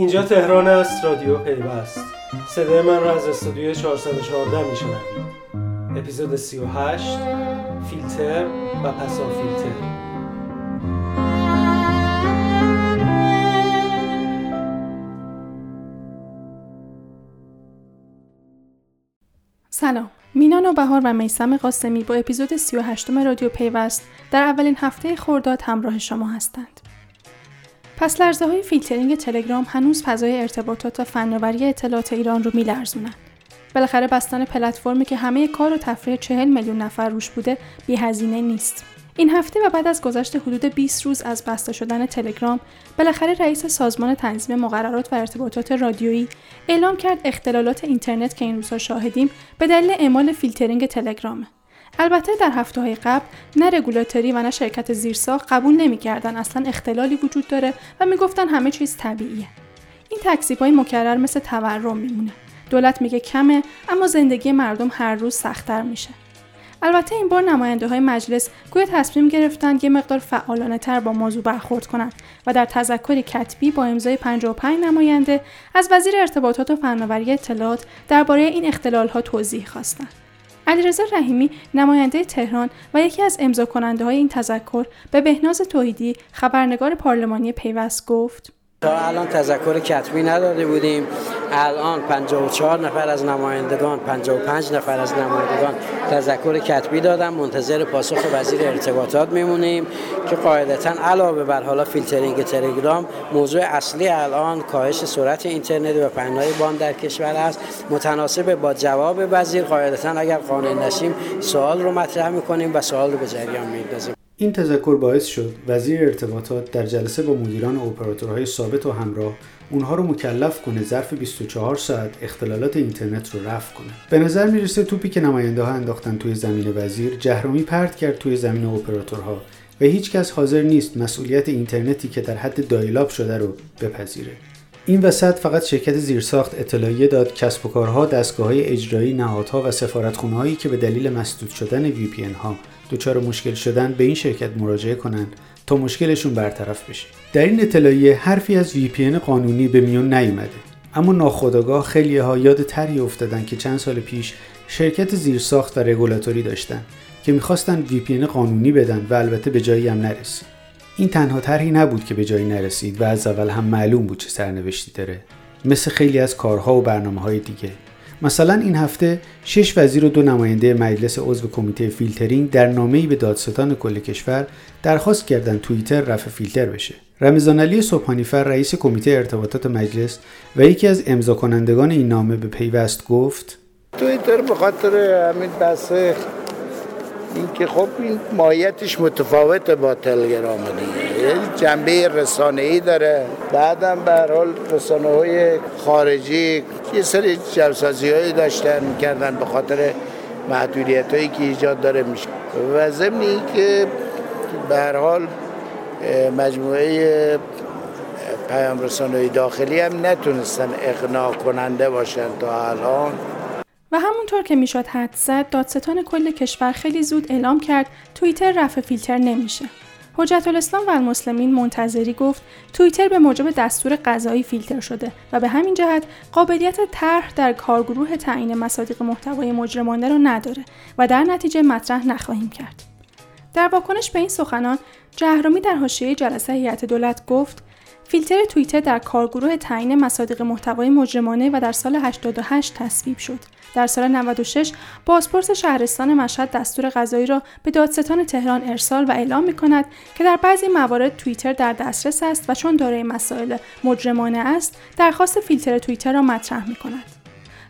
اینجا تهران است رادیو پیوست. صدای من را از استودیو 414 میشنوید. اپیزود 38 فیلتر و پسا فیلتر. سلام. مینان و بهار و میسم قاسمی با اپیزود 38 رادیو پیوست در اولین هفته خورداد همراه شما هستند. پس لرزه های فیلترینگ تلگرام هنوز فضای ارتباطات و فناوری اطلاعات ایران رو میلرزونن. بالاخره بستن پلتفرمی که همه کار و تفریح 40 میلیون نفر روش بوده بی هزینه نیست. این هفته و بعد از گذشت حدود 20 روز از بسته شدن تلگرام بالاخره رئیس سازمان تنظیم مقررات و ارتباطات رادیویی اعلام کرد اختلالات اینترنت که این روزها شاهدیم به دلیل اعمال فیلترینگ تلگرامه البته در هفته های قبل نه رگولاتوری و نه شرکت زیرساخت قبول نمی‌کردن. اصلا اختلالی وجود داره و می‌گفتن همه چیز طبیعیه. این تکسیب مکرر مثل تورم میمونه. دولت میگه کمه اما زندگی مردم هر روز سختتر میشه. البته این بار نماینده های مجلس گویا تصمیم گرفتند یه مقدار فعالانه تر با موضوع برخورد کنند و در تذکری کتبی با امضای 55 نماینده از وزیر ارتباطات و فناوری اطلاعات درباره این اختلال ها توضیح خواستند. علیرضا رحیمی نماینده تهران و یکی از امضا کننده های این تذکر به بهناز توحیدی خبرنگار پارلمانی پیوست گفت. تا الان تذکر کتبی نداده بودیم. الان 54 نفر از نمایندگان 55 نفر از نمایندگان تذکر کتبی دادن. منتظر پاسخ وزیر ارتباطات میمونیم که قاعدتا علاوه بر حالا فیلترینگ تلگرام موضوع اصلی الان کاهش سرعت اینترنت و پهنای باند در کشور است. متناسب با جواب وزیر قاعدتا اگر قانع نشیم سوال رو مطرح می‌کنیم و سوال رو به جریان میندازیم این تذکر باعث شد وزیر ارتباطات در جلسه با مدیران اپراتورهای ثابت و همراه اونها رو مکلف کنه ظرف 24 ساعت اختلالات اینترنت رو رفع کنه. به نظر می‌رسه توپی که نماینده ها انداختن توی زمین وزیر جهرومی پرت کرد توی زمین اپراتورها و هیچ کس حاضر نیست مسئولیت اینترنتی که در حد دایلاب شده رو بپذیره. این وسط فقط شرکت زیرساخت اطلاعیه داد کسب و کارها دستگاه های اجرایی نهادها و سفارتخونه هایی که به دلیل مسدود شدن VPN ها دچار مشکل شدن به این شرکت مراجعه کنند تا مشکلشون برطرف بشه. در این اطلاعیه حرفی از VPN قانونی به میون نیومده. اما ناخودآگاه خیلی ها یاد تری افتادن که چند سال پیش شرکت زیرساخت و رگولاتوری داشتن که می‌خواستن VPN قانونی بدن و البته به جایی هم نرسید. این تنها طرحی نبود که به جایی نرسید و از اول هم معلوم بود چه سرنوشتی داره. مثل خیلی از کارها و برنامه های دیگه. مثلا این هفته شش وزیر و دو نماینده مجلس عضو کمیته فیلترینگ در نامه‌ای به دادستان کل کشور درخواست کردند توییتر رفع فیلتر بشه. رمضان علی صبحانیفر رئیس کمیته ارتباطات مجلس و یکی از امضا کنندگان این نامه به پیوست گفت توییتر به خاطر همین بحث اینکه خب این ماهیتش متفاوته با تلگرام دیگه. یعنی جنبه رسانه ای داره. بعدم به حال رسانه های خارجی یه سری جوسازی هایی داشتن می‌کردن به خاطر محدودیت هایی که ایجاد داره میشه. و ضمن که به حال مجموعه پیام رسانه داخلی هم نتونستن اقناع کننده باشن تا الان. و همونطور که می‌شد حد زد دادستان کل کشور خیلی زود اعلام کرد توییتر رفع فیلتر نمیشه. حجت الاسلام و المسلمین منتظری گفت توییتر به موجب دستور قضایی فیلتر شده و به همین جهت قابلیت طرح در کارگروه تعیین مصادیق محتوای مجرمانه رو نداره و در نتیجه مطرح نخواهیم کرد. در واکنش به این سخنان جهرومی در حاشیه جلسه هیئت دولت گفت فیلتر توییتر در کارگروه تعیین مصادیق محتوای مجرمانه و در سال 88 تصویب شد. در سال 96 بازپرس شهرستان مشهد دستور قضایی را به دادستان تهران ارسال و اعلام می کند که در بعضی موارد توییتر در دسترس است و چون دارای مسائل مجرمانه است درخواست فیلتر توییتر را مطرح می کند.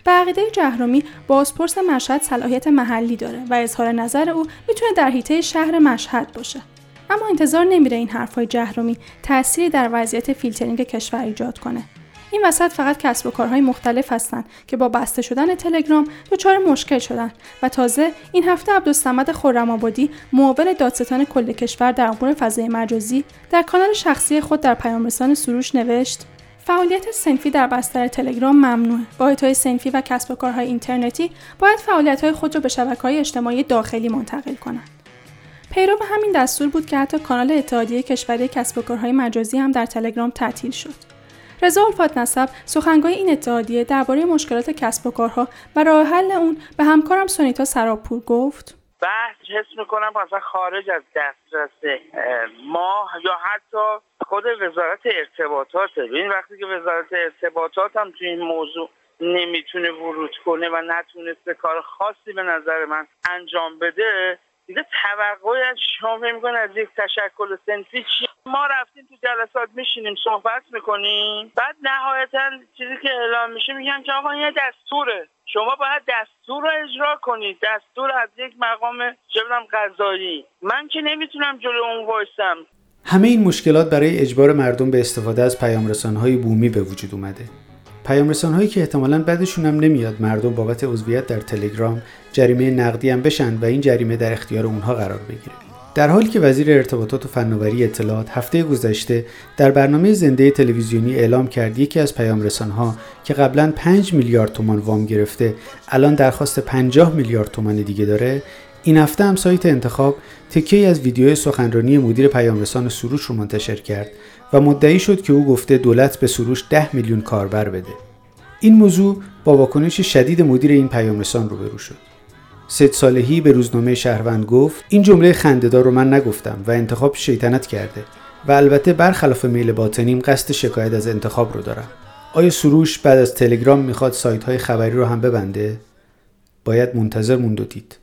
به عقیده جهرومی بازپرس مشهد صلاحیت محلی داره و اظهار نظر او می‌تونه در حیطه شهر مشهد باشه. اما انتظار نمیره این حرفهای جهرومی تأثیری در وضعیت فیلترینگ کشور ایجاد کنه این وسط فقط کسب و کارهای مختلف هستند که با بسته شدن تلگرام دچار مشکل شدن و تازه این هفته عبدالصمد خرم‌آبادی معاون دادستان کل کشور در امور فضای مجازی در کانال شخصی خود در پیامرسان سروش نوشت فعالیت سنفی در بستر تلگرام ممنوعه. های سنفی و کسب و کارهای اینترنتی باید فعالیت‌های خود را به شبکه‌های اجتماعی داخلی منتقل کنند. پیرو همین دستور بود که حتی کانال اتحادیه کشوری کسب و کارهای مجازی هم در تلگرام تعطیل شد. رضا الفات نسب سخنگوی این اتحادیه درباره مشکلات کسب و کارها و راه حل اون به همکارم سونیتا سراپور گفت بحث حس می‌کنم اصلا خارج از دسترس ما یا حتی خود وزارت ارتباطات ببین وقتی که وزارت ارتباطات هم توی این موضوع نمی‌تونه ورود کنه و نتونسته کار خاصی به نظر من انجام بده دیگه توقعی از شما می‌کنه از یک تشکل سنفی چی؟ ما رفتیم تو جلسات میشینیم صحبت می‌کنیم. بعد نهایتا چیزی که اعلام میشه میگن که آقا یه دستوره. شما باید دستور رو اجرا کنید. دستور از یک مقام چه قضایی. من که نمی‌تونم جلو اون وایسم. همه این مشکلات برای اجبار مردم به استفاده از پیامرسانهای بومی به وجود اومده. پیام هایی که احتمالا بعدشون هم نمیاد مردم بابت عضویت در تلگرام جریمه نقدی هم بشن و این جریمه در اختیار اونها قرار بگیره. در حالی که وزیر ارتباطات و فناوری اطلاعات هفته گذشته در برنامه زنده تلویزیونی اعلام کرد یکی از پیام ها که قبلا 5 میلیارد تومان وام گرفته الان درخواست 50 میلیارد تومان دیگه داره. این هفته هم سایت انتخاب تکیه از ویدیو سخنرانی مدیر پیامرسان سروش رو منتشر کرد. و مدعی شد که او گفته دولت به سروش 10 میلیون کاربر بده. این موضوع با واکنش شدید مدیر این پیامرسان روبرو شد. سید صالحی به روزنامه شهروند گفت این جمله خندهدار رو من نگفتم و انتخاب شیطنت کرده و البته برخلاف میل باطنیم قصد شکایت از انتخاب رو دارم. آیا سروش بعد از تلگرام می‌خواد سایت های خبری رو هم ببنده؟ باید منتظر موند و دید.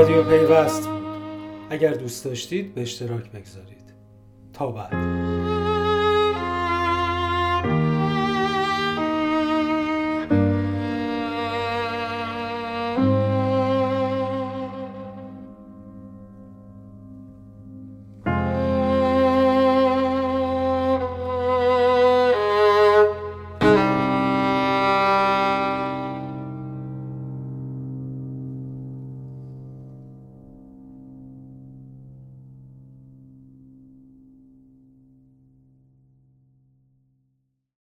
رادیو پیوست اگر دوست داشتید به اشتراک بگذارید. تا بعد.